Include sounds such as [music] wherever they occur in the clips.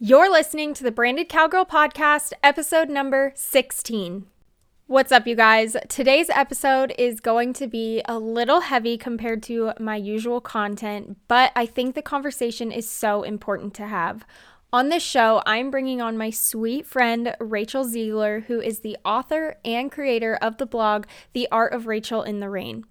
You're listening to the Branded Cowgirl Podcast, episode number 16. What's up, you guys? Today's episode is going to be a little heavy compared to my usual content, but I think the conversation is so important to have. On this show, I'm bringing on my sweet friend, Rachel Ziegler, who is the author and creator of the blog, The Art of Rachel in the Rain.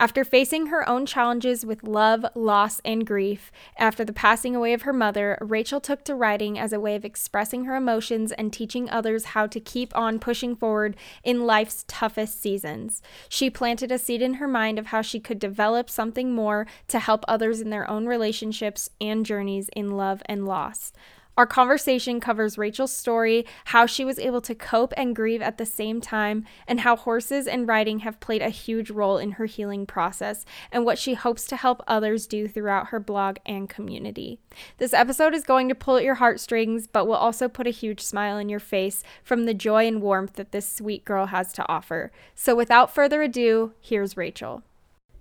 After facing her own challenges with love, loss, and grief, after the passing away of her mother, Rachel took to writing as a way of expressing her emotions and teaching others how to keep on pushing forward in life's toughest seasons. She planted a seed in her mind of how she could develop something more to help others in their own relationships and journeys in love and loss. Our conversation covers Rachel's story, how she was able to cope and grieve at the same time, and how horses and riding have played a huge role in her healing process, and what she hopes to help others do throughout her blog and community. This episode is going to pull at your heartstrings, but will also put a huge smile in your face from the joy and warmth that this sweet girl has to offer. So without further ado, here's Rachel.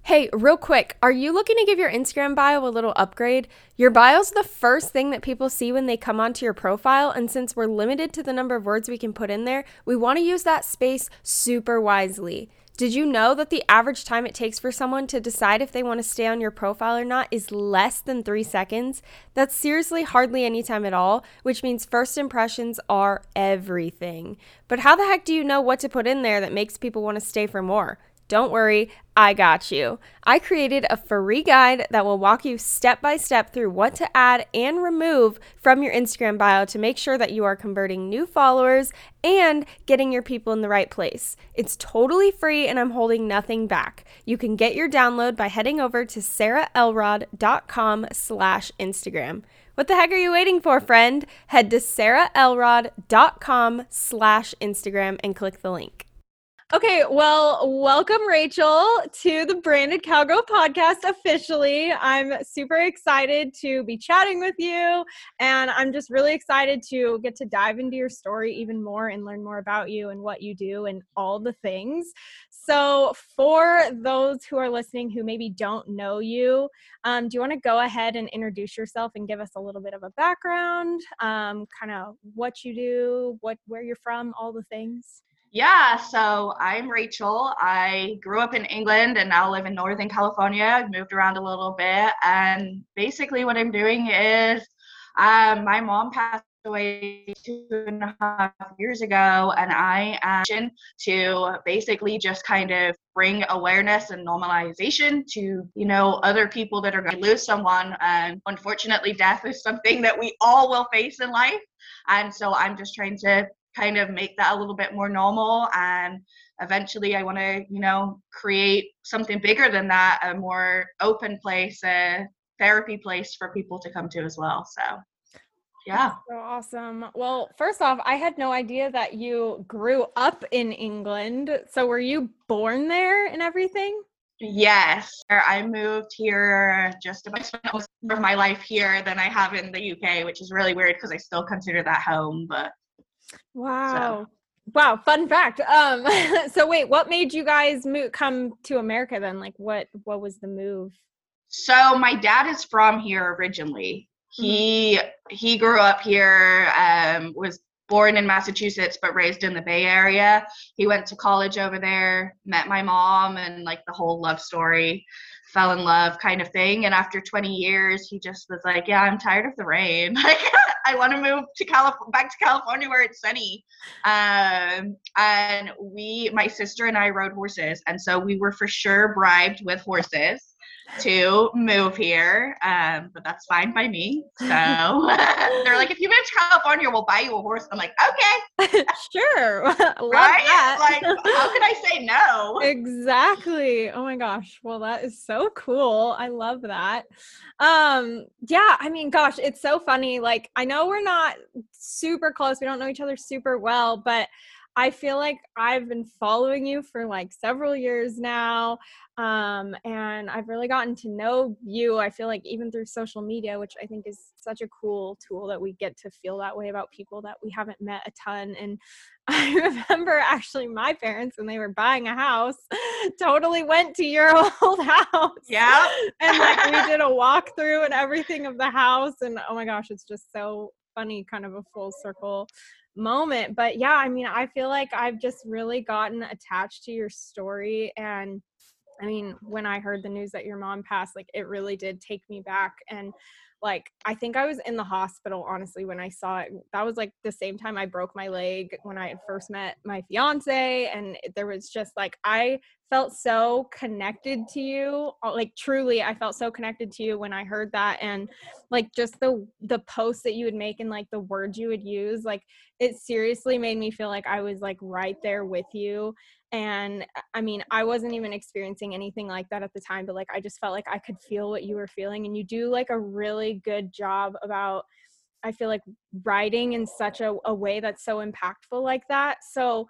Hey, real quick, are you looking to give your Instagram bio a little upgrade? Your bio's the first thing that people see when they come onto your profile, and since we're limited to the number of words we can put in there, we want to use that space super wisely. Did you know that the average time it takes for someone to decide if they want to stay on your profile or not is less than three seconds? That's seriously hardly any time at all, which means first impressions are everything. But how the heck do you know what to put in there that makes people want to stay for more? Don't worry, I got you. I created a free guide that will walk you step by step through what to add and remove from your Instagram bio to make sure that you are converting new followers and getting your people in the right place. It's totally free and I'm holding nothing back. You can get your download by heading over to sarahelrod.com slash Instagram. What the heck are you waiting for, friend? Head to sarahelrod.com slash Instagram and click the link. Okay, well, welcome, Rachel, to the Branded Cowgirl podcast officially. I'm super excited to be chatting with you, and I'm just really excited to get to dive into your story even more and learn more about you and what you do and all the things. So, for those who are listening who maybe don't know you, um, do you want to go ahead and introduce yourself and give us a little bit of a background, um, kind of what you do, what where you're from, all the things? Yeah, so I'm Rachel. I grew up in England and now live in Northern California. I've moved around a little bit. And basically, what I'm doing is um, my mom passed away two and a half years ago, and I am to basically just kind of bring awareness and normalization to you know other people that are going to lose someone. And unfortunately, death is something that we all will face in life. And so I'm just trying to kind of make that a little bit more normal and eventually i want to you know create something bigger than that a more open place a therapy place for people to come to as well so yeah. That's so awesome. Well first off i had no idea that you grew up in england. So were you born there and everything? Yes, I moved here just about spent most of my life here than I have in the UK, which is really weird because I still consider that home. But Wow. So. Wow, fun fact. Um [laughs] so wait, what made you guys move come to America then? Like what what was the move? So my dad is from here originally. Mm-hmm. He he grew up here, um, was born in Massachusetts but raised in the Bay Area. He went to college over there, met my mom and like the whole love story fell in love kind of thing. And after 20 years, he just was like, yeah, I'm tired of the rain. [laughs] Like, I want to move to California, back to California where it's sunny. Um, and we, my sister and I rode horses. And so we were for sure bribed with horses to move here, um, but that's fine by me. So [laughs] they're like, if you move to California, we'll buy you a horse. I'm like, okay, [laughs] sure, [laughs] right? That. Like, how could I say no? Exactly. Oh my gosh. Well, that is so cool. I love that. Um, yeah. I mean, gosh, it's so funny. Like, I know we're not super close. We don't know each other super well, but I feel like I've been following you for like several years now. Um, and I've really gotten to know you. I feel like even through social media, which I think is such a cool tool that we get to feel that way about people that we haven't met a ton. And [laughs] I remember actually my parents when they were buying a house [laughs] totally went to your [laughs] old house. Yeah. and like we did a walkthrough and everything of the house. And oh my gosh, it's just so funny, kind of a full circle moment. But yeah, I mean, I feel like I've just really gotten attached to your story and I mean, when I heard the news that your mom passed, like it really did take me back. And like, I think I was in the hospital, honestly, when I saw it. That was like the same time I broke my leg when I first met my fiance. And there was just like, I felt so connected to you uh, like truly i felt so connected to you when i heard that and like just the the posts that you would make and like the words you would use like it seriously made me feel like i was like right there with you and uh, i mean i wasn't even experiencing anything like that at the time but like i just felt like i could feel what you were feeling and you do like a really good job about i feel like writing in such a, a way that's so impactful like that. So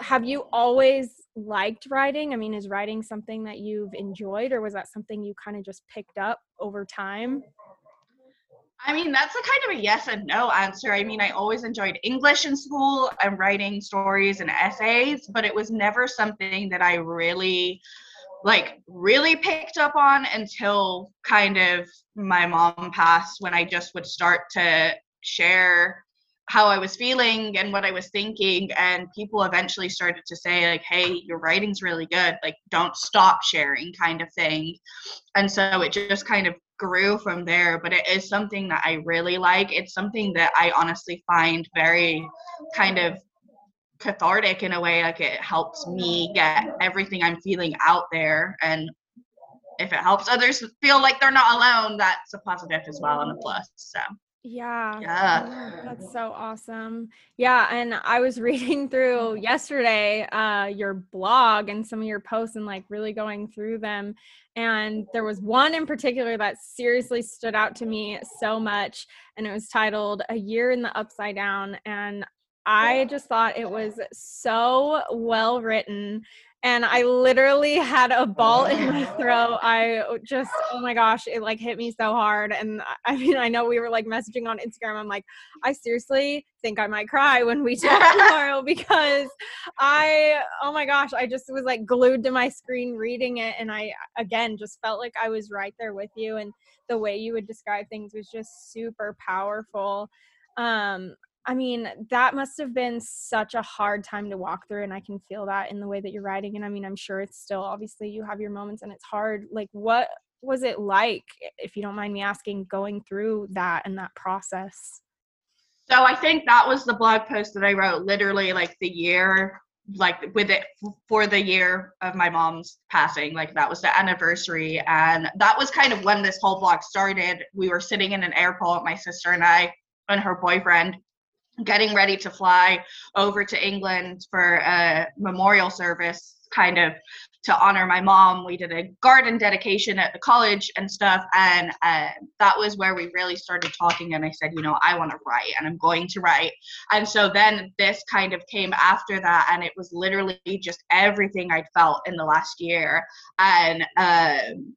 have you always liked writing? I mean is writing something that you've enjoyed or was that something you kind of just picked up over time I mean, that's a kind of a yes and no answer. I mean, I always enjoyed English in school and writing stories and essays, but it was never something that I really like really picked up on until kind of my mom passed when I just would start to share how I was feeling and what I was thinking. And people eventually started to say, like, hey, your writing's really good. Like, don't stop sharing, kind of thing. And so it just kind of grew from there. But it is something that I really like. It's something that I honestly find very kind of cathartic in a way. Like, it helps me get everything I'm feeling out there. And if it helps others feel like they're not alone, that's a positive as well and a plus. So. Yeah. Yeah. That's so awesome. Yeah, and I was [laughs] reading through yesterday uh your blog and some of your posts and like really going through them and there was one in particular that seriously stood out to me so much and it was titled A Year in the Upside Down. And I just thought it was so well written and I literally had a ball in my throat. I just, oh my gosh, it like hit me so hard. And I mean, I know we were like messaging on Instagram. I'm like, I seriously think I might cry when we talk [laughs] tomorrow because I, oh my gosh, I just was like glued to my screen reading it. And I, again, just felt like I was right there with you. And the way you would describe things was just super powerful. Um, I mean, that must have been such a hard time to walk through. And I can feel that in the way that you're writing. And I mean, I'm sure it's still obviously you have your moments and it's hard. Like, what was it like, if you don't mind me asking, going through that and that process? So I think that was the blog post that I wrote literally like the year, like with it for the year of my mom's passing. Like that was the anniversary. And that was kind of when this whole blog started. We were sitting in an airport, my sister and I, and her boyfriend getting ready to fly over to England for a memorial service kind of to honor my mom. We did a garden dedication at the college and stuff and uh, that was where we really started talking and i said you know i want to write and i'm going to write. And so then this kind of came after that and it was literally just everything i'd felt in the last year. And um,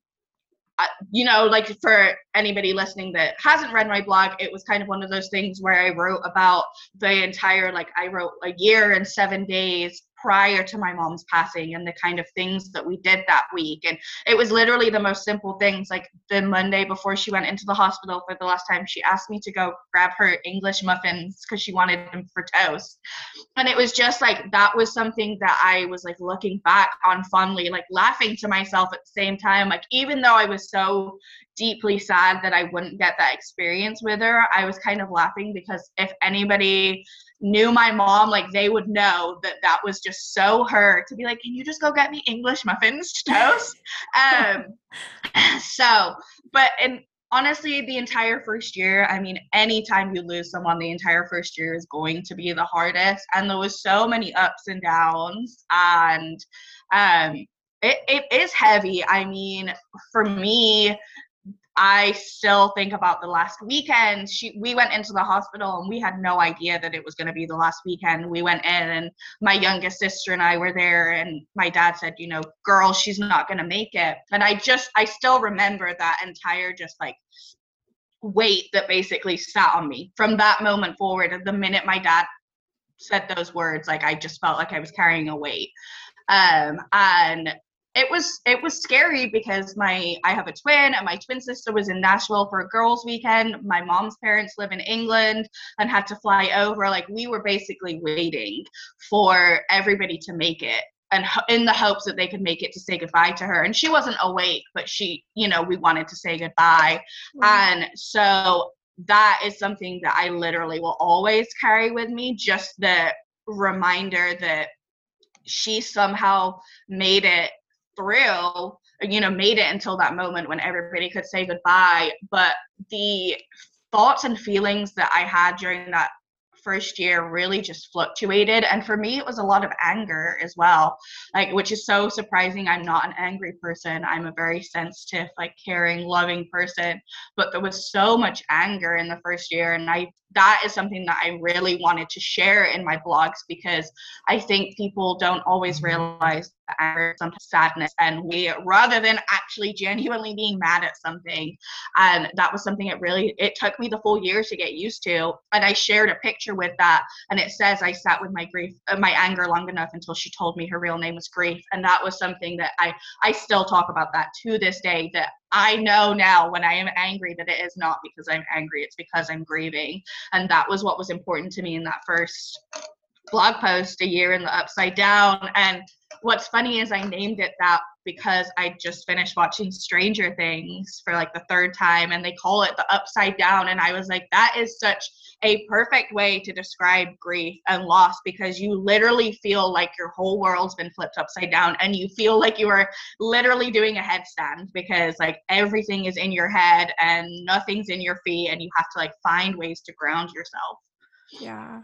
you know, like for anybody listening that hasn't read my blog, it was kind of one of those things where I wrote about the entire, like, I wrote a year and seven days prior to my mom's passing and the kind of things that we did that week. And it was literally the most simple things. Like the Monday before she went into the hospital for the last time, she asked me to go grab her English muffins because she wanted them for toast. And it was just like that was something that I was like looking back on fondly, like laughing to myself at the same time. Like even though I was so deeply sad that I wouldn't get that experience with her, I was kind of laughing because if anybody knew my mom, like they would know that that was just so her to be like, can you just go get me English muffins to toast? um, [laughs] so, but and honestly, the entire first year, I mean, anytime you lose someone, the entire first year is going to be the hardest. And there was so many ups and downs, and um, it, it is heavy. I mean, for me, I still think about the last weekend. She we went into the hospital and we had no idea that it was going to be the last weekend. We went in and my youngest sister and I were there and my dad said, you know, girl, she's not going to make it. And I just I still remember that entire just like weight that basically sat on me from that moment forward. The minute my dad said those words, like I just felt like I was carrying a weight. Um, and it was it was scary because my I have a twin and my twin sister was in Nashville for a girls' weekend. My mom's parents live in England and had to fly over. Like we were basically waiting for everybody to make it and in the hopes that they could make it to say goodbye to her and she wasn't awake but she you know we wanted to say goodbye mm-hmm. and so that is something that i literally will always carry with me just the reminder that she somehow made it through you know made it until that moment when everybody could say goodbye. But the thoughts and feelings that i had during that first year really just fluctuated. And for me it was a lot of anger as well like which is so surprising. I'm not an angry person. I'm a very sensitive like caring loving person. But there was so much anger in the first year and i that is something that I really wanted to share in my blogs because I think people don't always mm-hmm. realize anger, sometimes sadness, and we rather than actually genuinely being mad at something, and that was something that really it took me the full year to get used to. And I shared a picture with that, and it says I sat with my grief, uh, my anger long enough until she told me her real name was grief, and that was something that I I still talk about that to this day that I know now when I am angry that it is not because I'm angry, it's because I'm grieving. And that was what was important to me in that first blog post, A Year in the Upside Down. And what's funny is I named it that because I just finished watching Stranger Things for like the third time and they call it the upside down. And I was like, that is such a perfect way to describe grief and loss because you literally feel like your whole world's been flipped upside down and you feel like you are literally doing a headstand because like everything is in your head and nothing's in your feet and you have to like find ways to ground yourself. Yeah.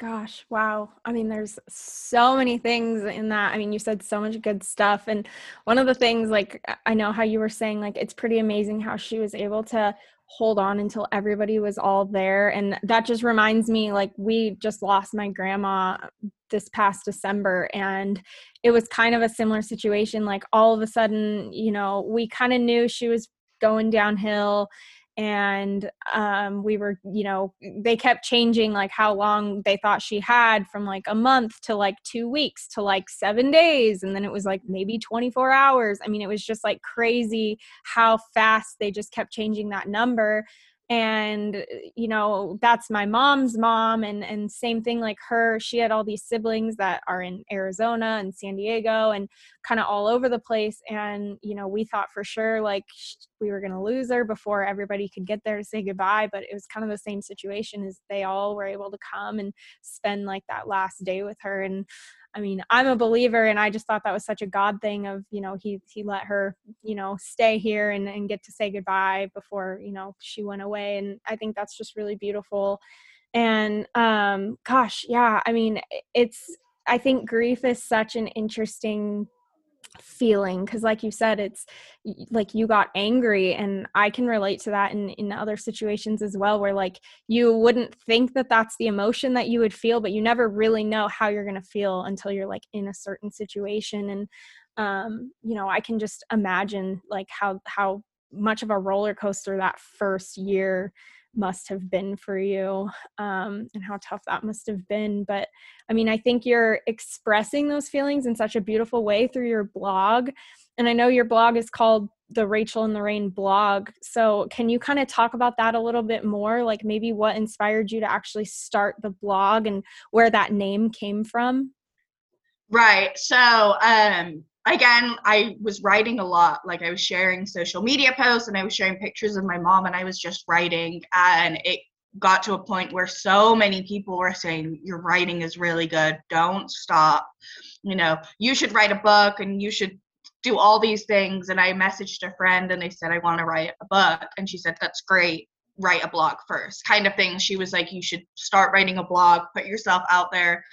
Gosh, wow. I mean, there's so many things in that. I mean, you said so much good stuff. And one of the things, like, I know how you were saying, like, it's pretty amazing how she was able to hold on until everybody was all there. And that just reminds me, like, we just lost my grandma this past December. And it was kind of a similar situation. Like, all of a sudden, you know, we kind of knew she was going downhill and um, we were you know they kept changing like how long they thought she had from like a month to like two weeks to like seven days and then it was like maybe 24 hours. I mean it was just like crazy how fast they just kept changing that number and uh, you know that's my mom's mom and and same thing like her she had all these siblings that are in Arizona and San Diego and kind of all over the place and you know we thought for sure like we were going to lose her before everybody could get there to say goodbye but it was kind of the same situation as they all were able to come and spend like that last day with her and I mean, I'm a believer and I just thought that was such a God thing of, you know, he he let her, you know, stay here and, and get to say goodbye before, you know, she went away. And I think that's just really beautiful. And um gosh, yeah, I mean, it's I think grief is such an interesting feeling because like you said it's like you got angry and i can relate to that in in other situations as well where like you wouldn't think that that's the emotion that you would feel but you never really know how you're going to feel until you're like in a certain situation and um you know i can just imagine like how how much of a roller coaster that first year must have been for you um, and how tough that must have been. But I mean, I think you're expressing those feelings in such a beautiful way through your blog. And I know your blog is called the Rachel the Rain blog. So, can you kind of talk about that a little bit more? Like, maybe what inspired you to actually start the blog and where that name came from? Right. So, um, again, I was writing a lot. Like I was sharing social media posts and I was sharing pictures of my mom and I was just writing. And it got to a point where so many people were saying your writing is really good. Don't stop. You know, you should write a book and you should do all these things. And I messaged a friend and they said I want to write a book. And she said that's great. Write a blog first. Kind of thing. She was like you should start writing a blog. Put yourself out there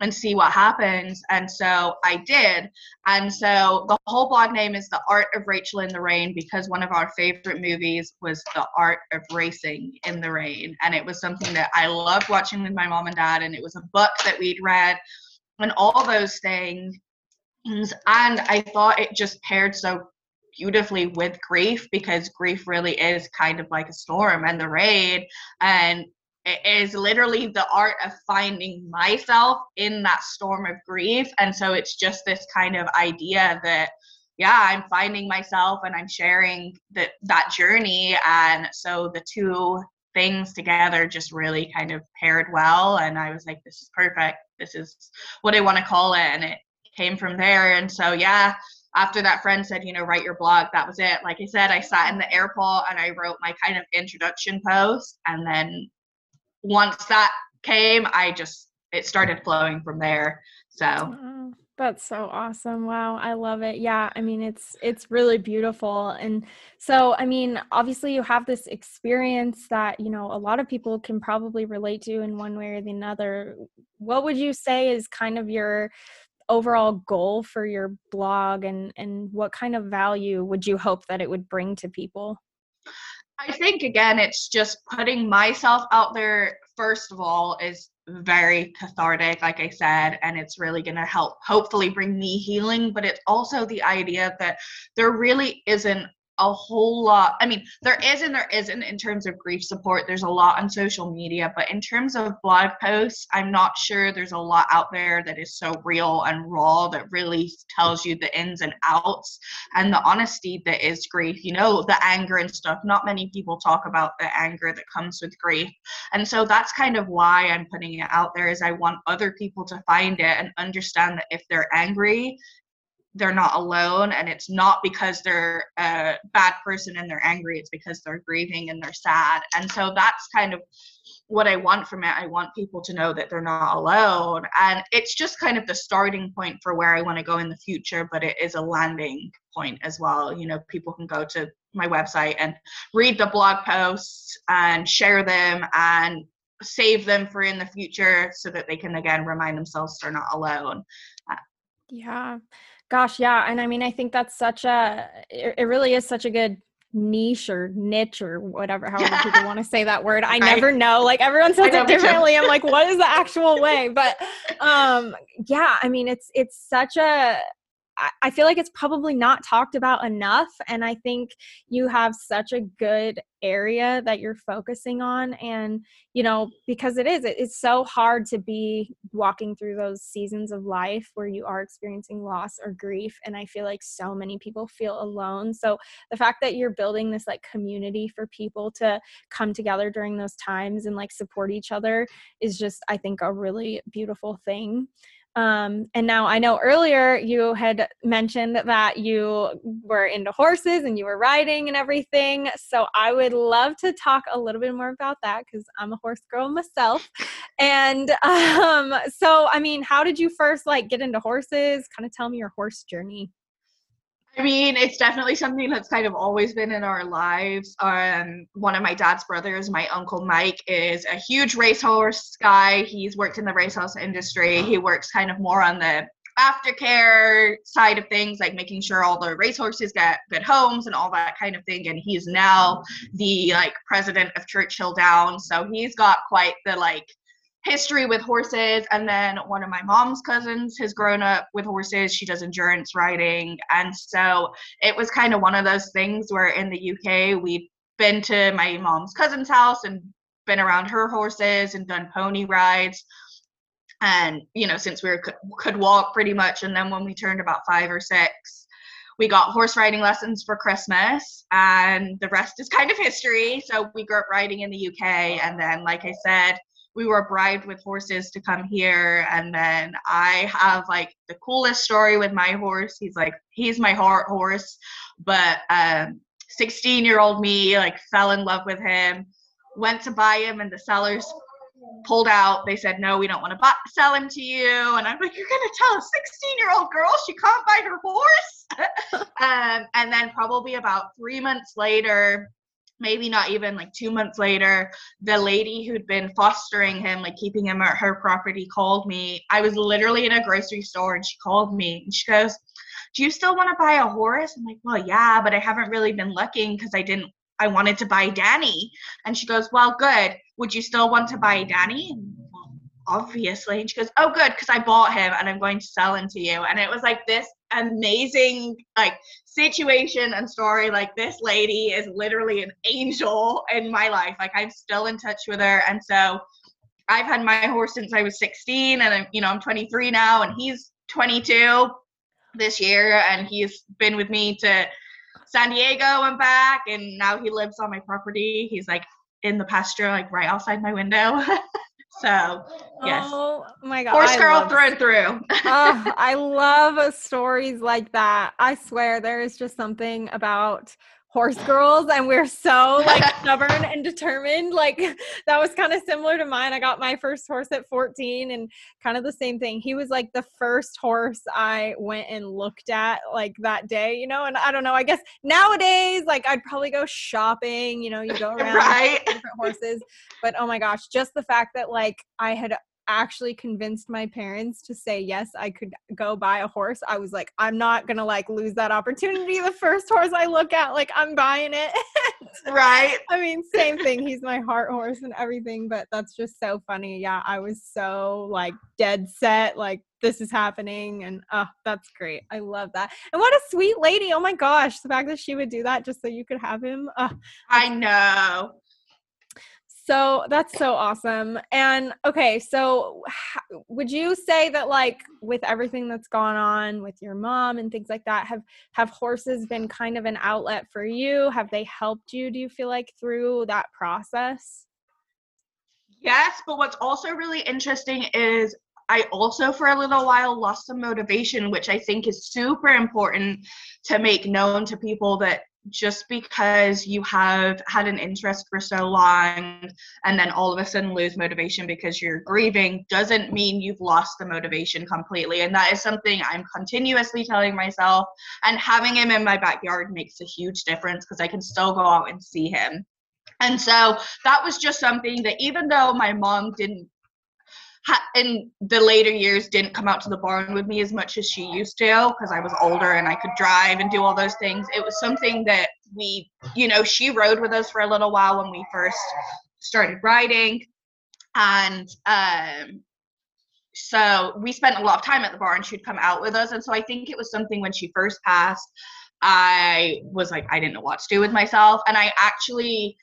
and see what happens. And so I did. And so the whole blog name is The Art of Rachel in the Rain because one of our favorite movies was The Art of Racing in the Rain. And it was something that I loved watching with my mom and dad. And it was a book that we'd read and all those things. And I thought it just paired so beautifully with grief because grief really is kind of like a storm and the rain and it is literally the art of finding myself in that storm of grief. And so it's just this kind of idea that yeah i'm finding myself and i'm sharing that that journey. And so the two things together just really kind of paired well. And i was like this is perfect. This is what i want to call it. And it came from there. And so yeah after that friend said, you know, write your blog, that was it. Like I said, I sat in the airport and I wrote my kind of introduction post. And then once that came, I just it started flowing from there. So oh, that's so awesome. Wow, I love it. Yeah, I mean it's it's really beautiful. And so I mean, obviously you have this experience that, you know, a lot of people can probably relate to in one way or the other. What would you say is kind of your overall goal for your blog and and what kind of value would you hope that it would bring to people? I think again, it's just putting myself out there, first of all, is very cathartic, like I said, and it's really going to help hopefully bring me healing. But it's also the idea that there really isn't a whole lot. I mean, there is and there isn't in terms of grief support. There's a lot on social media, but in terms of blog posts, I'm not sure there's a lot out there that is so real and raw that really tells you the ins and outs and the honesty that is grief. You know, the anger and stuff. Not many people talk about the anger that comes with grief. And so that's kind of why I'm putting it out there is I want other people to find it and understand that if they're angry they're not alone and it's not because they're a bad person and they're angry it's because they're grieving and they're sad. And so that's kind of what i want from it. I want people to know that they're not alone. And it's just kind of the starting point for where i want to go in the future but it is a landing point as well. You know people can go to my website and read the blog posts and share them and save them for in the future so that they can again remind themselves they're not alone. Uh, yeah Gosh, yeah. And I mean, I think that's such a, it, really is such a good niche or niche or whatever, [laughs] however people want to say that word. I never know. Like everyone says it differently. I'm like, what is the actual [laughs] way? But um yeah, I mean it's it's such a I feel like it's probably not talked about enough. And I think you have such a good area that you're focusing on. And, you know, because it is, it's so hard to be walking through those seasons of life where you are experiencing loss or grief. And I feel like so many people feel alone. So the fact that you're building this like community for people to come together during those times and like support each other is just, I think, a really beautiful thing. Um, and now I know earlier you had mentioned that you were into horses and you were riding and everything. So I would love to talk a little bit more about that because I'm a horse girl myself. And [laughs] um, so, I mean, how did you first like get into horses? Kind of tell me your horse journey. I mean, it's definitely something that's kind of always been in our lives. Um, one of my dad's brothers, my uncle Mike, is a huge racehorse guy. He's worked in the racehorse industry. He works kind of more on the aftercare side of things, like making sure all the racehorses get good homes and all that kind of thing. And he's now the like president of Churchill Downs, so he's got quite the like history with horses and then one of my mom's cousins has grown up with horses. She does endurance riding. And so it was kind of one of those things where in the uk we'd been to my mom's cousin's house and been around her horses and done pony rides. And you know since we were, could walk pretty much and then when we turned about five or six we got horse riding lessons for Christmas, and the rest is kind of history. So we grew up riding in the UK, and then, like I said, we were bribed with horses to come here. And then i have like the coolest story with my horse. He's like he's my heart horse. But um 16 year old me like fell in love with him went to buy him and the sellers pulled out. They said no we don't want to buy, sell him to you. And i'm like you're gonna tell a 16 year old girl she can't buy her horse? [laughs] Um, and then probably about three months later maybe not even like two months later, the lady who'd been fostering him, like keeping him at her property, called me. I was literally in a grocery store and she called me and she goes, Do you still want to buy a horse? I'm like, Well, yeah, but I haven't really been looking because I didn't, I wanted to buy Danny. And she goes, Well, good. Would you still want to buy Danny? Obviously. And she goes, Oh, good, because I bought him and I'm going to sell him to you. And it was like this amazing like situation and story. Like this lady is literally an angel in my life. Like i'm still in touch with her. And so i've had my horse since i was 16 and i'm you know i'm 23 now and he's 22 this year. And he's been with me to san diego and back. And now he lives on my property. He's like in the pasture like right outside my window [laughs] So yes. Oh my god. Horse girl through and through. oh, I love stories like that. I swear there is just something about horse girls and we're so like [laughs] stubborn and determined like [laughs] that was kind of similar to mine i got my first horse at 14 and kind of the same thing he was like the first horse i went and looked at like that day you know and i don't know i guess nowadays like i'd probably go shopping you know you go [laughs] around right. different horses but oh my gosh just the fact that like i had actually convinced my parents to say yes i could go buy a horse i was like i'm not gonna like lose that opportunity the first horse i look at like i'm buying it. [laughs] Right. I mean same thing he's my heart horse and everything but that's just so funny yeah i was so like dead set like this is happening and oh that's great i love that and what a sweet lady oh my gosh the fact that she would do that just so you could have him oh, i know so that's so awesome. And okay, so h- would you say that like with everything that's gone on with your mom and things like that, have have horses been kind of an outlet for you? Have they helped you? Do you feel like through that process? Yes, but what's also really interesting is I also, for a little while, lost some motivation, which I think is super important to make known to people that just because you have had an interest for so long and then all of a sudden lose motivation because you're grieving doesn't mean you've lost the motivation completely. And that is something I'm continuously telling myself. And having him in my backyard makes a huge difference because I can still go out and see him. And so that was just something that even though my mom didn't in the later years didn't come out to the barn with me as much as she used to because I was older and I could drive and do all those things. It was something that we, you know, she rode with us for a little while when we first started riding. And um, so we spent a lot of time at the barn. She'd come out with us. And so I think it was something when she first passed, I was like, I didn't know what to do with myself. And I actually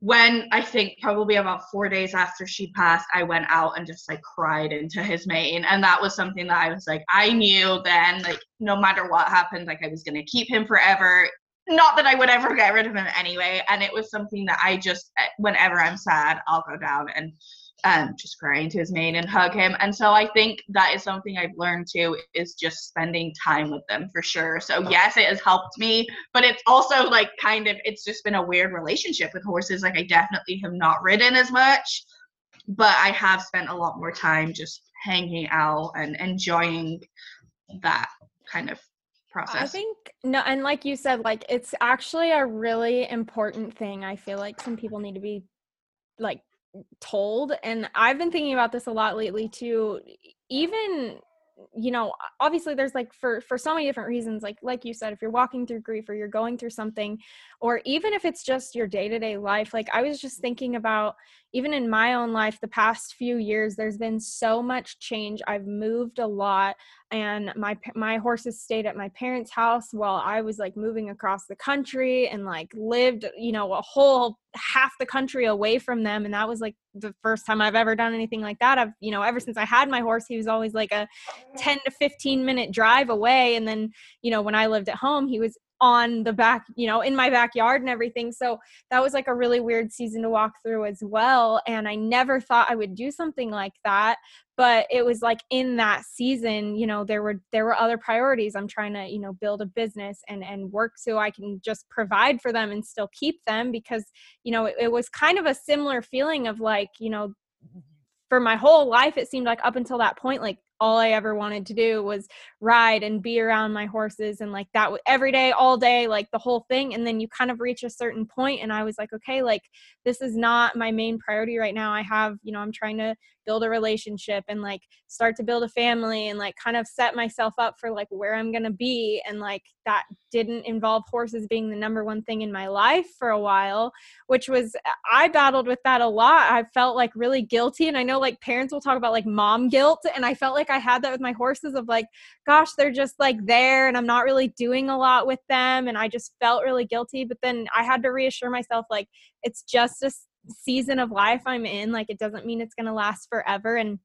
when I think probably about four days after she passed, I went out and just like cried into his mane. And that was something that I was like, I knew then, like, no matter what happened, like I was going to keep him forever. Not that I would ever get rid of him anyway. And it was something that I just, eh, whenever I'm sad, I'll go down and um, just cry into his mane and hug him. And so I think that is something I've learned too is just spending time with them for sure. So yes, it has helped me, but it's also like kind of it's just been a weird relationship with horses. Like I definitely have not ridden as much, but I have spent a lot more time just hanging out and enjoying that kind of process. I think no, and like you said, like it's actually a really important thing. I feel like some people need to be like told and i've been thinking about this a lot lately too even you know obviously there's like for for so many different reasons like like you said if you're walking through grief or you're going through something or even if it's just your day-to-day life like i was just thinking about even in my own life the past few years there's been so much change. I've moved a lot and my my horses stayed at my parents house while i was like moving across the country and like lived you know a whole half the country away from them and that was like the first time i've ever done anything like that. I've you know ever since i had my horse he was always like a 10 to 15 minute drive away and then you know when i lived at home he was on the back, you know, in my backyard and everything. So that was like a really weird season to walk through as well. And I never thought I would do something like that. But it was like in that season, you know, there were there were other priorities. I'm trying to, you know, build a business and and work so I can just provide for them and still keep them because, you know, it, it was kind of a similar feeling of like, you know, for my whole life it seemed like up until that point like all I ever wanted to do was ride and be around my horses and like that every day, all day, like the whole thing. And then you kind of reach a certain point, and I was like, okay, like this is not my main priority right now. I have, you know, I'm trying to build a relationship and like start to build a family and like kind of set myself up for like where I'm going to be. And like that didn't involve horses being the number one thing in my life for a while, which was, I battled with that a lot. I felt like really guilty. And I know like parents will talk about like mom guilt. And I felt like I had that with my horses of like, gosh, they're just like there and I'm not really doing a lot with them. And I just felt really guilty. But then I had to reassure myself like, it's just a season of life I'm in. Like it doesn't mean it's going to last forever. And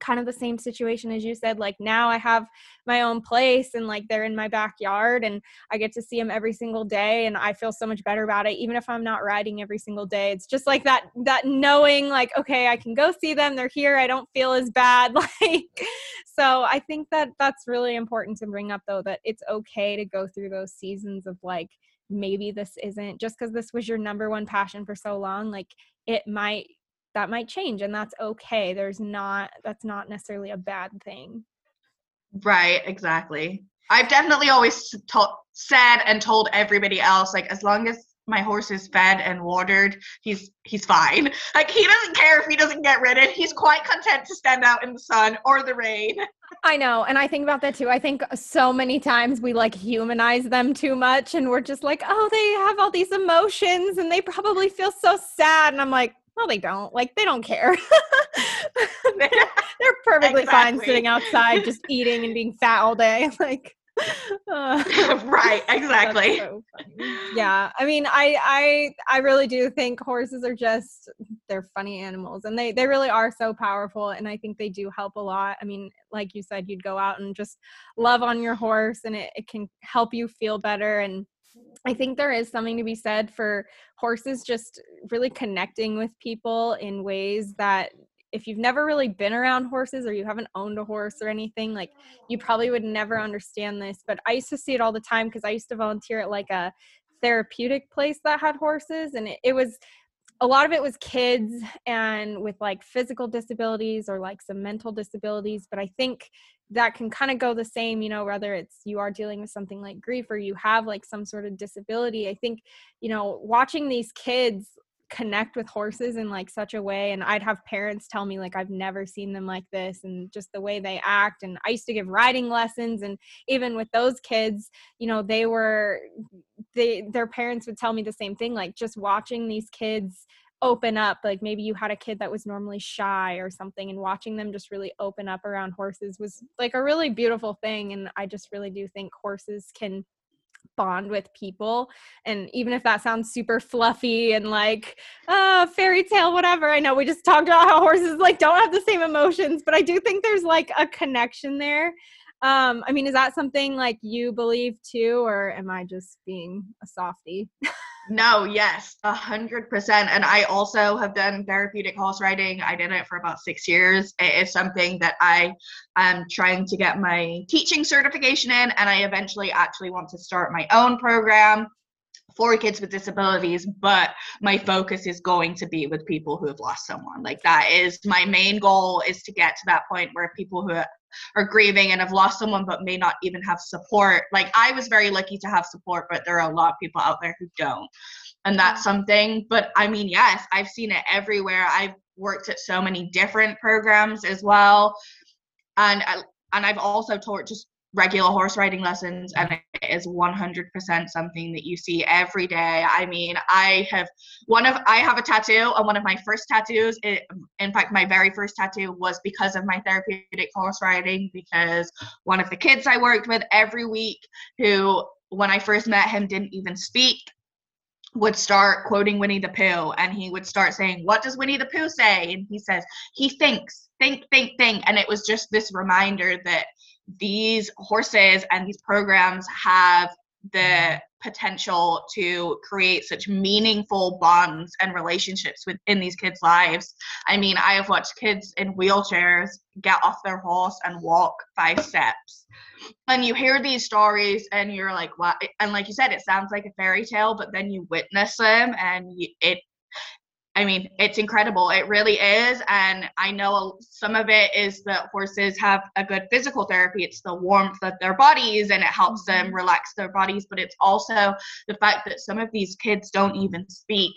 kind of the same situation as you said like now i have my own place and like they're in my backyard and i get to see them every single day and i feel so much better about it even if i'm not riding every single day it's just like that that knowing like okay i can go see them they're here i don't feel as bad [laughs] like so i think that that's really important to bring up though that it's okay to go through those seasons of like maybe this isn't just because this was your number one passion for so long like it might that might change and that's okay there's not that's not necessarily a bad thing. Right exactly. I've definitely always to- said and told everybody else like as long as my horse is fed and watered he's he's fine. [laughs] Like he doesn't care if he doesn't get ridden. he's quite content to stand out in the sun or the rain. [laughs] I know and i think about that too. I think so many times we like humanize them too much and we're just like oh they have all these emotions and they probably feel so sad. And i'm like well they don't. Like they don't care. [laughs] They're, they're perfectly exactly. fine sitting outside just eating and being fat all day like [laughs] Uh, right [laughs] exactly. so yeah i mean i i i really do think horses are just they're funny animals and they they really are so powerful and i think they do help a lot. I mean like you said you'd go out and just love on your horse and it, it can help you feel better and I think there is something to be said for horses just really connecting with people in ways that if you've never really been around horses or you haven't owned a horse or anything, like you probably would never understand this. But I used to see it all the time because I used to volunteer at like a therapeutic place that had horses, and it, it was a lot of it was kids and with like physical disabilities or like some mental disabilities. But I think that can kind of go the same, you know, whether it's you are dealing with something like grief or you have like some sort of disability. I think, you know, watching these kids connect with horses in like such a way and I'd have parents tell me like I've never seen them like this and just the way they act and I used to give riding lessons and even with those kids you know they were they their parents would tell me the same thing like just watching these kids open up like maybe you had a kid that was normally shy or something and watching them just really open up around horses was like a really beautiful thing and I just really do think horses can bond with people and even if that sounds super fluffy and like uh fairy tale whatever i know we just talked about how horses like don't have the same emotions but i do think there's like a connection there. Um i mean is that something like you believe too or am i just being a softie [laughs] No, yes, a hundred percent. And I also have done therapeutic horse riding. I did it for about six years. It is something that I am trying to get my teaching certification in, and I eventually actually want to start my own program for kids with disabilities but my focus is going to be with people who have lost someone like that is my main goal is to get to that point where people who are grieving and have lost someone but may not even have support. Like i was very lucky to have support but there are a lot of people out there who don't. And that's something but i mean yes i've seen it everywhere. I've worked at so many different programs as well. And uh, and i've also taught just regular horse riding lessons and it is 100% something that you see every day i mean i have one of i have a tattoo and one of my first tattoos it, in fact my very first tattoo was because of my therapeutic horse riding because one of the kids i worked with every week who when i first met him didn't even speak would start quoting Winnie the Pooh and he would start saying, What does Winnie the Pooh say? And he says, He thinks, think, think, think. And it was just this reminder that these horses and these programs have the potential to create such meaningful bonds and relationships within these kids' lives. I mean, I have watched kids in wheelchairs get off their horse and walk five steps. And you hear these stories and you're like, what? And like you said, it sounds like a fairy tale, but then you witness them and it I mean, it's incredible. It really is. And I know some of it is that horses have a good physical therapy. It's the warmth of their bodies and it helps them mm-hmm. relax their bodies. But it's also the fact that some of these kids don't even speak.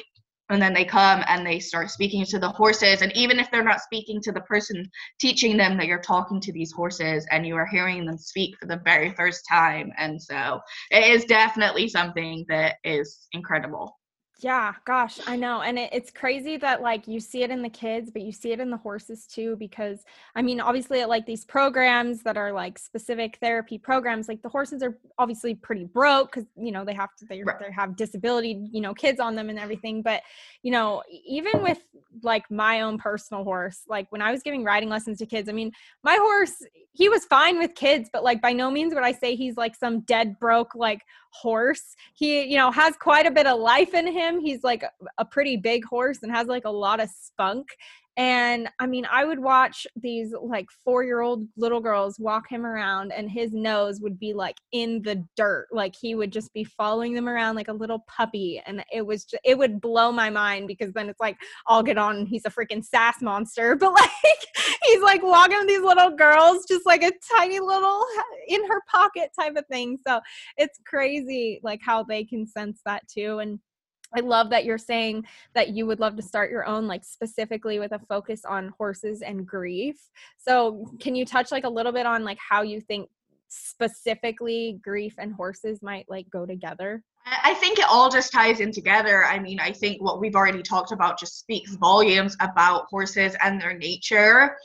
And then they come and they start speaking to the horses. And even if they're not speaking to the person teaching them, that you're talking to these horses and you are hearing them speak for the very first time. And so it is definitely something that is incredible. Yeah, gosh, I know. And it, it's crazy that like you see it in the kids, but you see it in the horses too. Because I mean, obviously, like these programs that are like specific therapy programs, like the horses are obviously pretty broke because you know they have to they, right. they have disability, you know, kids on them and everything. But you know, even with like my own personal horse, like when I was giving riding lessons to kids, I mean, my horse he was fine with kids, but like by no means would I say he's like some dead broke like horse. He, you know, has quite a bit of life in him. He's like a pretty big horse and has like a lot of spunk. And I mean, I would watch these like four year old little girls walk him around, and his nose would be like in the dirt. Like he would just be following them around like a little puppy. And it was, just, it would blow my mind because then it's like, I'll get on, he's a freaking sass monster. [laughs] But like, he's like walking these little girls, just like a tiny little [laughs] in her pocket type of thing. So it's crazy, like how they can sense that too. And I love that you're saying that you would love to start your own, like specifically with a focus on horses and grief. So, can you touch like a little bit on like how you think specifically grief and horses might like go together? I think it all just ties in together. I mean, I think what we've already talked about just speaks volumes about horses and their nature.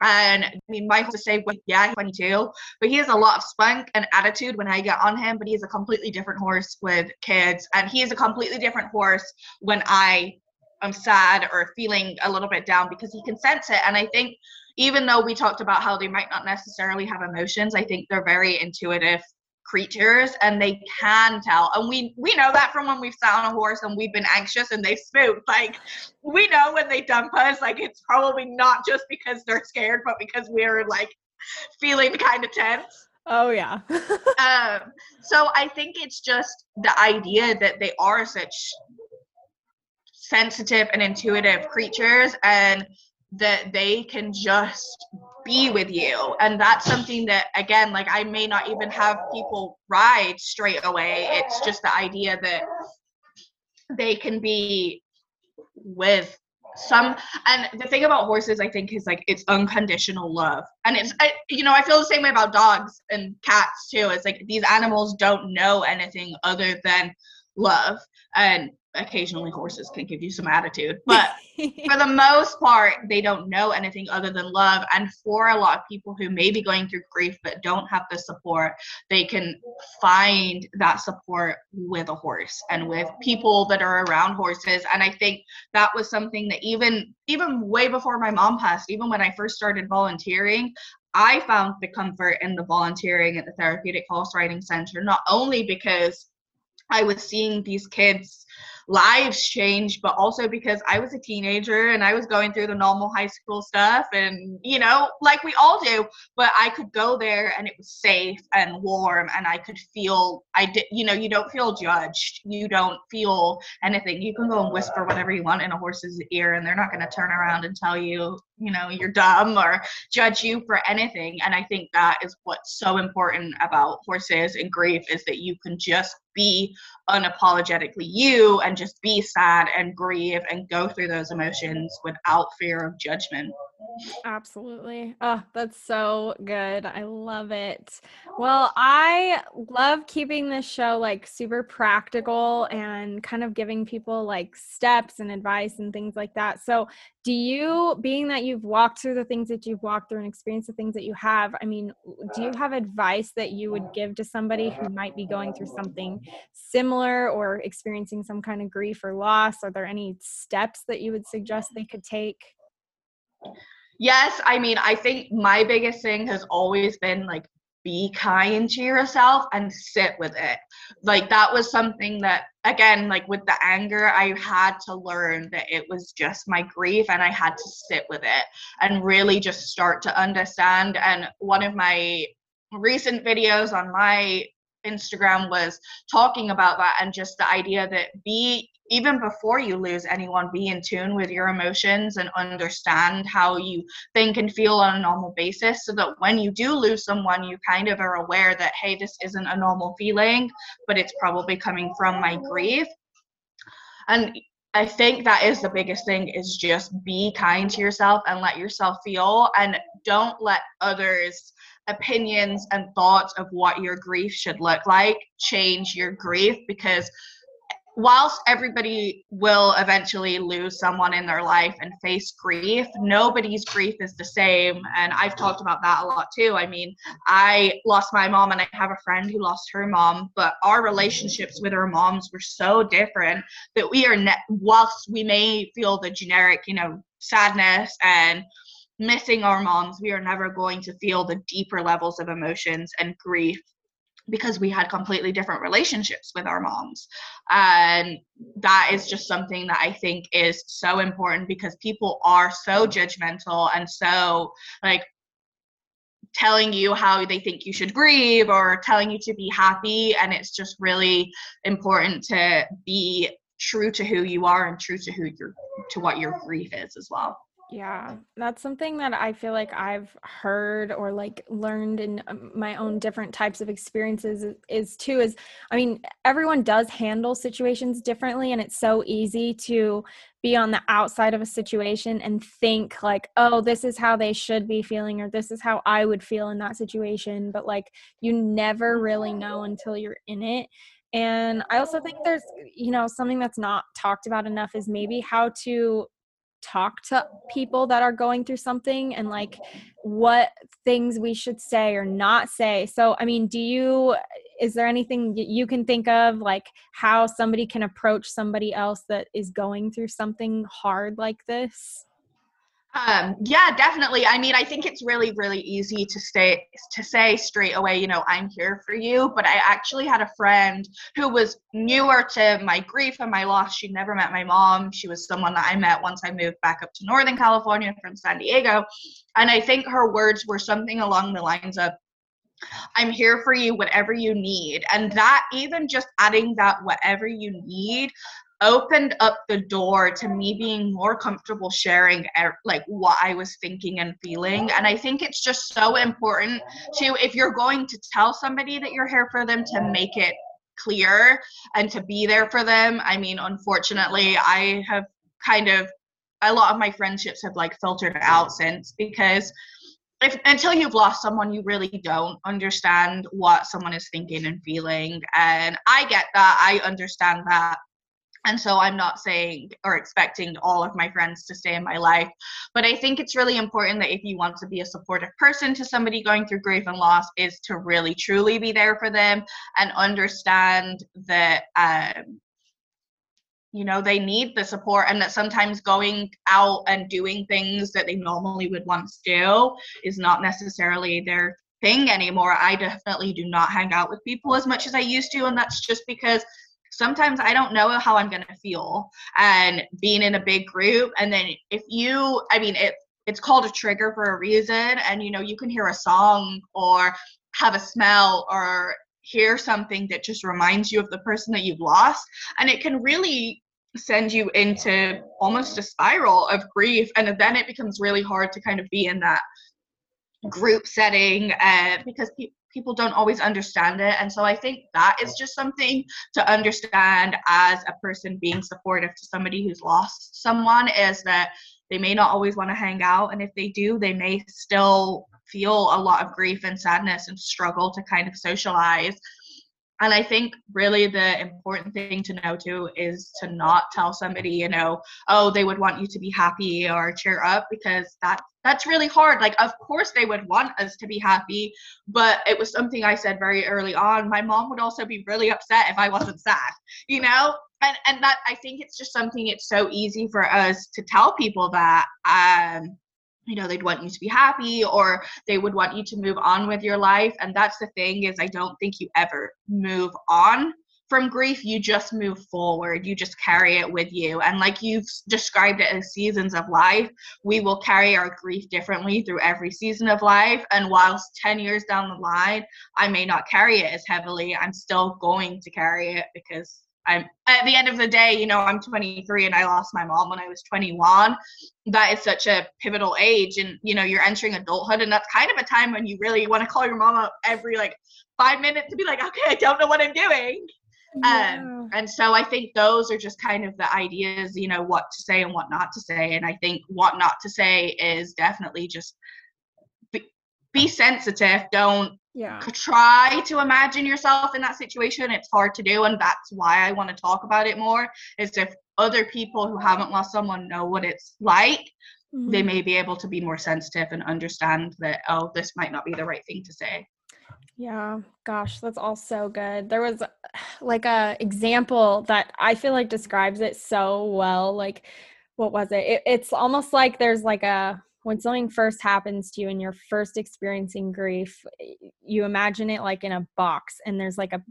And I mean, Michael to say, yeah, 22, but he has a lot of spunk and attitude when I get on him. But he's a completely different horse with kids, and he is a completely different horse when I am sad or feeling a little bit down because he can sense it. And I think even though we talked about how they might not necessarily have emotions, I think they're very intuitive creatures and they can tell. And we we know that from when we've sat on a horse and we've been anxious and they've spooked. Like we know when they dump us like it's probably not just because they're scared but because we're like feeling kind of tense. Oh yeah. [laughs] Um so i think it's just the idea that they are such sensitive and intuitive creatures and that they can just be with you. And that's something that again like i may not even have people ride straight away. It's just the idea that they can be with some and the thing about horses i think is like it's unconditional love. And it's I, you know i feel the same way about dogs and cats too. It's like these animals don't know anything other than love. And occasionally horses can give you some attitude but for the [laughs] most part they don't know anything other than love and for a lot of people who may be going through grief but don't have the support they can find that support with a horse and with people that are around horses and i think that was something that even even way before my mom passed even when i first started volunteering I found the comfort in the volunteering at the Therapeutic Horse Riding Center, not only because I was seeing these kids lives changed, but also because I was a teenager and I was going through the normal high school stuff and, you know, like we all do. But I could go there and it was safe and warm and I could feel, I did, you know, you don't feel judged. You don't feel anything. You can go and whisper whatever you want in a horse's ear and they're not going to turn around and tell you, you know, you're dumb or judge you for anything. And I think that is what's so important about horses and grief is that you can just be unapologetically you and just be sad and grieve and go through those emotions without fear of judgment. Absolutely. Oh, that's so good. I love it. Well, oh. I love keeping this show like super practical and kind of giving people like steps and advice and things like that. So, do you, being that you've walked through the things that you've walked through and experienced the things that you have, I mean, do you uh. have advice that you would give to somebody who might be going through something similar or experiencing some kind of grief or loss? Are there any steps that you would suggest they could take? Yes, I mean, I think my biggest thing has always been like be kind to yourself and sit with it. Like that was something that again, like with the anger, I had to learn that it was just my grief and I had to sit with it and really just start to understand and one of my recent videos on my Instagram was talking about that and just the idea that be even before you lose anyone, be in tune with your emotions and understand how you think and feel on a normal basis so that when you do lose someone, you kind of are aware that, hey, this isn't a normal feeling, but it's probably coming from my grief. And I think that is the biggest thing is just be kind to yourself and let yourself feel and don't let others opinions and thoughts of what your grief should look like change your grief because whilst everybody will eventually lose someone in their life and face grief, nobody's grief is the same. And I've talked about that a lot too. I mean, I lost my mom and I have a friend who lost her mom, but our mm-hmm. relationships with our moms were so different that we are, ne- whilst we may feel the generic, you know, sadness and missing our moms, we are never going to feel the deeper levels of emotions and grief because we had completely different relationships with our moms. And that is just something that I think is so important because people are so judgmental and so like telling you how they think you should grieve or telling you to be happy. And it's just really important to be true to who you are and true to who you're to what your grief is as well. Yeah, that's something that I feel like I've heard or like learned in um, my own different types of experiences is, is, too is I mean, everyone does handle situations differently and it's so easy to be on the outside of a situation and think like, "Oh, this is how they should be feeling or this is how I would feel in that situation." But like you never really know until you're in it. And I also think there's, you know, something that's not talked about enough is maybe how to talk to people that are going through something and like what things we should say or not say. So, I mean, do you, is there anything you can think of like how somebody can approach somebody else that is going through something hard like this? Um, yeah, definitely. I mean, I think it's really, really easy to stay to say straight away, you know, I'm here for you. But I actually had a friend who was newer to my grief and my loss. She'd never met my mom. She was someone that I met once I moved back up to Northern California from San Diego. And I think her words were something along the lines of, I'm here for you, whatever you need. And that, even just adding that, whatever you need, opened up the door to me being more comfortable sharing er, like what I was thinking and feeling. And I think it's just so important to, if you're going to tell somebody that you're here for them, to make it clear and to be there for them. I mean, unfortunately, I have kind of a lot of my friendships have like filtered out since because if until you've lost someone you really don't understand what someone is thinking and feeling and i get that i understand that and so i'm not saying or expecting all of my friends to stay in my life but i think it's really important that if you want to be a supportive person to somebody going through grief and loss is to really truly be there for them and understand that um, you know they need the support and that sometimes going out and doing things that they normally would once do is not necessarily their thing anymore. I definitely do not hang out with people as much as i used to and that's just because sometimes I don't know how I'm going to feel and being in a big group. And then if you, I mean, it, it's called a trigger for a reason. And, you know, you can hear a song or have a smell or hear something that just reminds you of the person that you've lost. And it can really send you into almost a spiral of grief. And then it becomes really hard to kind of be in that group setting uh, because pe- people don't always understand it. And so I think that is just something to understand as a person being supportive to somebody who's lost someone is that they may not always want to hang out. And if they do, they may still feel a lot of grief and sadness and struggle to kind of socialize. And I think really the important thing to know too is to not tell somebody, you know, oh, they would want you to be happy or cheer up because that that's really hard. Like, of course, they would want us to be happy, but it was something I said very early on. My mom would also be really upset if I wasn't sad, you know? And, and that I think it's just something it's so easy for us to tell people that um you know they'd want you to be happy or they would want you to move on with your life. And that's the thing is i don't think you ever move on from grief. You just move forward. You just carry it with you. And like you've described it as seasons of life we will carry our grief differently through every season of life. And whilst 10 years down the line i may not carry it as heavily i'm still going to carry it because I'm at the end of the day, you know, I'm 23 and I lost my mom when I was 21. That is such a pivotal age, and you know, you're entering adulthood, and that's kind of a time when you really want to call your mom up every like five minutes to be like, okay, I don't know what I'm doing. Yeah. Um, and so I think those are just kind of the ideas, you know, what to say and what not to say. And I think what not to say is definitely just be, sensitive. Don't yeah. try to imagine yourself in that situation. It's hard to do. And that's why I want to talk about it more is if other people who haven't lost someone know what it's like, mm-hmm. they may be able to be more sensitive and understand that, oh, this might not be the right thing to say. Yeah, gosh, that's all so good. There was [sighs] like a example that I feel like describes it so well. Like, what was it? it? It's almost like there's like a when something first happens to you and you're first experiencing grief, you imagine it like in a box, and there's like a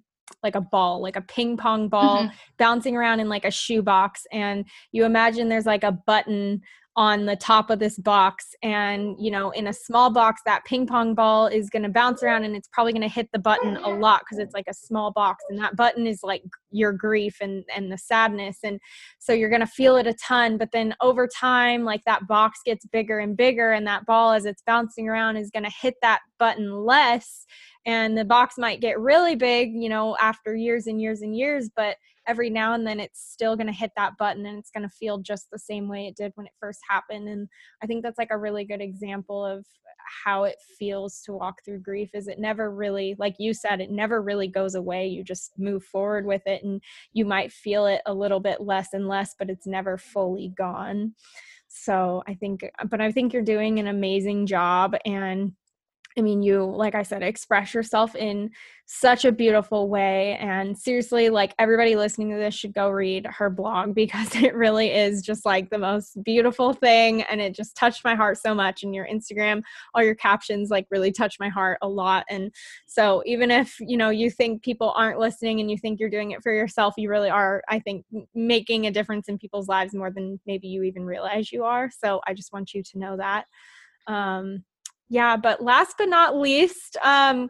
like a ball, like a ping pong ball mm-hmm. bouncing around in like a shoebox, and you imagine there's like a button on the top of this box. And you know in a small box that ping pong ball is going to bounce around and it's probably going to hit the button a lot because it's like a small box. And that button is like your grief and and the sadness. And so you're going to feel it a ton. But then over time like that box gets bigger and bigger and that ball as it's bouncing around is going to hit that button less and the box might get really big you know after years and years and years but every now and then it's still going to hit that button and it's going to feel just the same way it did when it first happened and i think that's like a really good example of how it feels to walk through grief is it never really like you said it never really goes away you just move forward with it and you might feel it a little bit less and less but it's never fully gone. So i think but i think you're doing an amazing job and I mean, you, like I said, express yourself in such a beautiful way. And seriously, like everybody listening to this should go read her blog [laughs] because it really is just like the most beautiful thing. And it just touched my heart so much. And your Instagram, all your captions like really touch my heart a lot. And so even if, you know, you think people aren't listening and you think you're doing it for yourself, you really are, I think, making a difference in people's lives more than maybe you even realize you are. So I just want you to know that. Um, yeah, but last but not least, um,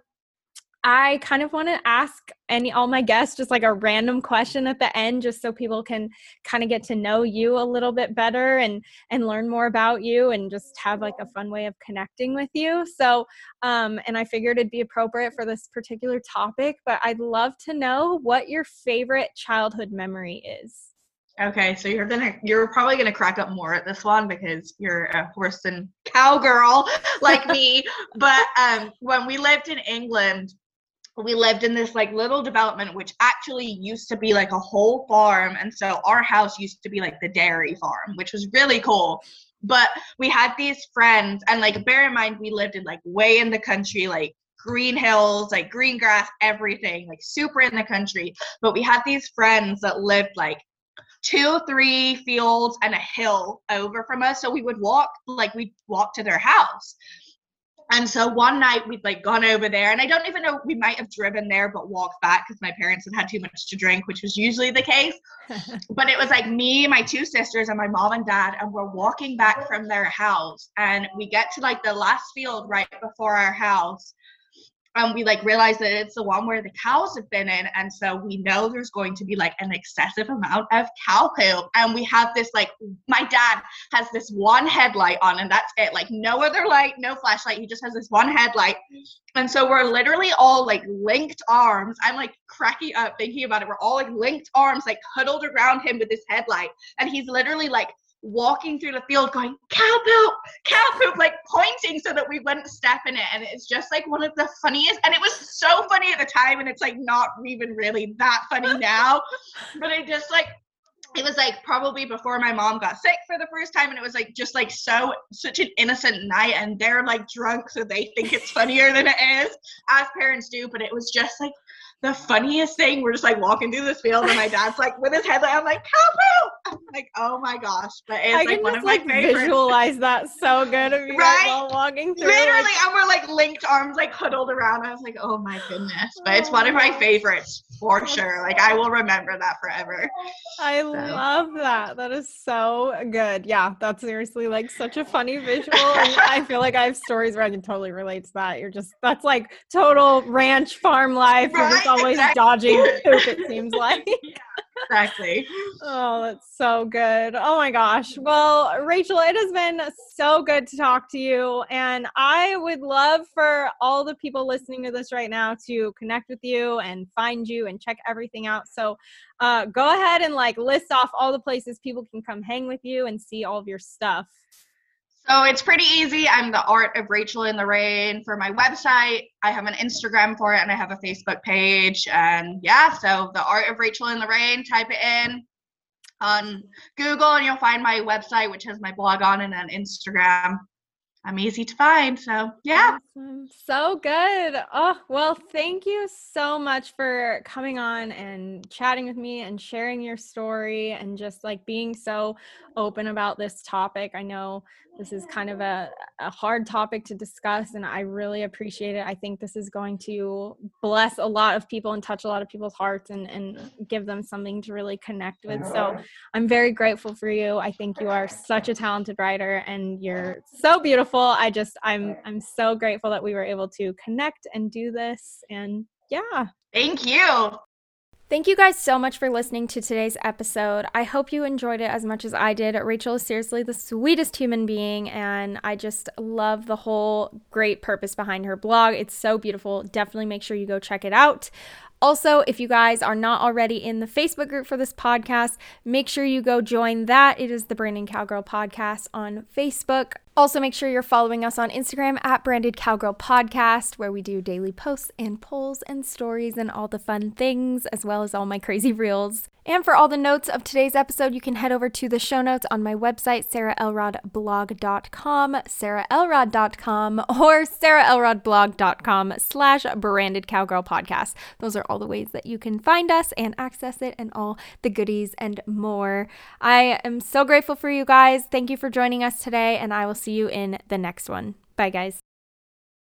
I kind of want to ask any all my guests just like a random question at the end just so people can kind of get to know you a little bit better and and learn more about you and just have like a fun way of connecting with you. So um and I figured it'd be appropriate for this particular topic, but I'd love to know what your favorite childhood memory is. Okay, so you're gonna you're probably gonna crack up more at this one because you're a horse and cow girl [laughs] like me. [laughs] but um, when we lived in England, we lived in this like little development which actually used to be like a whole farm, and so our house used to be like the dairy farm, which was really cool. But we had these friends, and like bear in mind, we lived in like way in the country, like green hills, like green grass, everything, like super in the country. But we had these friends that lived like two, three fields and a hill over from us. So we would walk, like we'd walk to their house. And so one night we'd like gone over there, and I don't even know we might have driven there, but walked back because my parents had had too much to drink, which was usually the case. [laughs] but it was like me, my two sisters, and my mom and dad, and we're walking back from their house, and we get to like the last field right before our house, um, we like realize that it's the one where the cows have been in and so we know there's going to be like an excessive amount of cow poop. And we have this like my dad has this one headlight on and that's it. Like no other light no flashlight. He just has this one headlight. And so we're literally all like linked arms. I'm like cracking up thinking about it. We're all like linked arms like huddled around him with this headlight. And he's literally like walking through the field going cow poop cow poop like pointing so that we wouldn't step in it. And it's just like one of the funniest and it was so funny at the time and it's like not even really that funny [laughs] now but it just like it was like probably before my mom got sick for the first time and it was like just like so such an innocent night and they're like drunk so they think it's funnier than it is as parents do but it was just like the funniest thing. We're just like walking through this field, and my dad's like with his headlight. I'm like, Cowbell! I'm like, oh my gosh! But it's I like can one just of my like favorites. visualize that so good of you Right? while walking through. Literally, like, and we're like linked arms, like huddled around. I was like, oh my goodness! But it's one of my oh. favorites for sure. Like I will remember that forever. I love that. That is so good. Yeah, that's seriously like such a funny visual. [laughs] And I feel like I have stories where I can totally relate to that. You're just that's like total ranch farm life. Right, [laughs] always exactly. dodging [laughs] poop, it seems like. Exactly. [laughs] Oh, that's so good. Oh my gosh. Well, Rachel, it has been so good to talk to you. And I would love for all the people listening to this right now to connect with you and find you and check everything out. So uh, go ahead and like list off all the places people can come hang with you and see all of your stuff. So it's pretty easy. I'm the art of Rachel in the Rain for my website. I have an Instagram for it and I have a Facebook page. And yeah, so the art of Rachel in the Rain, type it in on Google and you'll find my website, which has my blog on and then Instagram. I'm easy to find. So yeah. Awesome. So good. Oh, well, thank you so much for coming on and chatting with me and sharing your story and just like being so open about this topic. I know this is kind of a, a hard topic to discuss, and I really appreciate it. I think this is going to bless a lot of people and touch a lot of people's hearts and, and give them something to really connect with. So I'm very grateful for you. I think you are such a talented writer and you're so beautiful. I just I'm I'm so grateful that we were able to connect and do this and yeah. Thank you. Thank you guys so much for listening to today's episode. I hope you enjoyed it as much as I did. Rachel is seriously the sweetest human being, and I just love the whole great purpose behind her blog. It's so beautiful. Definitely make sure you go check it out. Also, if you guys are not already in the Facebook group for this podcast, make sure you go join that. It is the Branded Cowgirl Podcast on Facebook. Also, make sure you're following us on Instagram at Branded Cowgirl Podcast, where we do daily posts and polls and stories and all the fun things, as well as all my crazy reels. And for all the notes of today's episode, you can head over to the show notes on my website, sarahelrodblog.com, sarahelrod.com, or sarahelrodblog.com slash branded cowgirl podcast. Those are all the ways that you can find us and access it and all the goodies and more. I am so grateful for you guys. Thank you for joining us today, and I will see you in the next one. Bye, guys.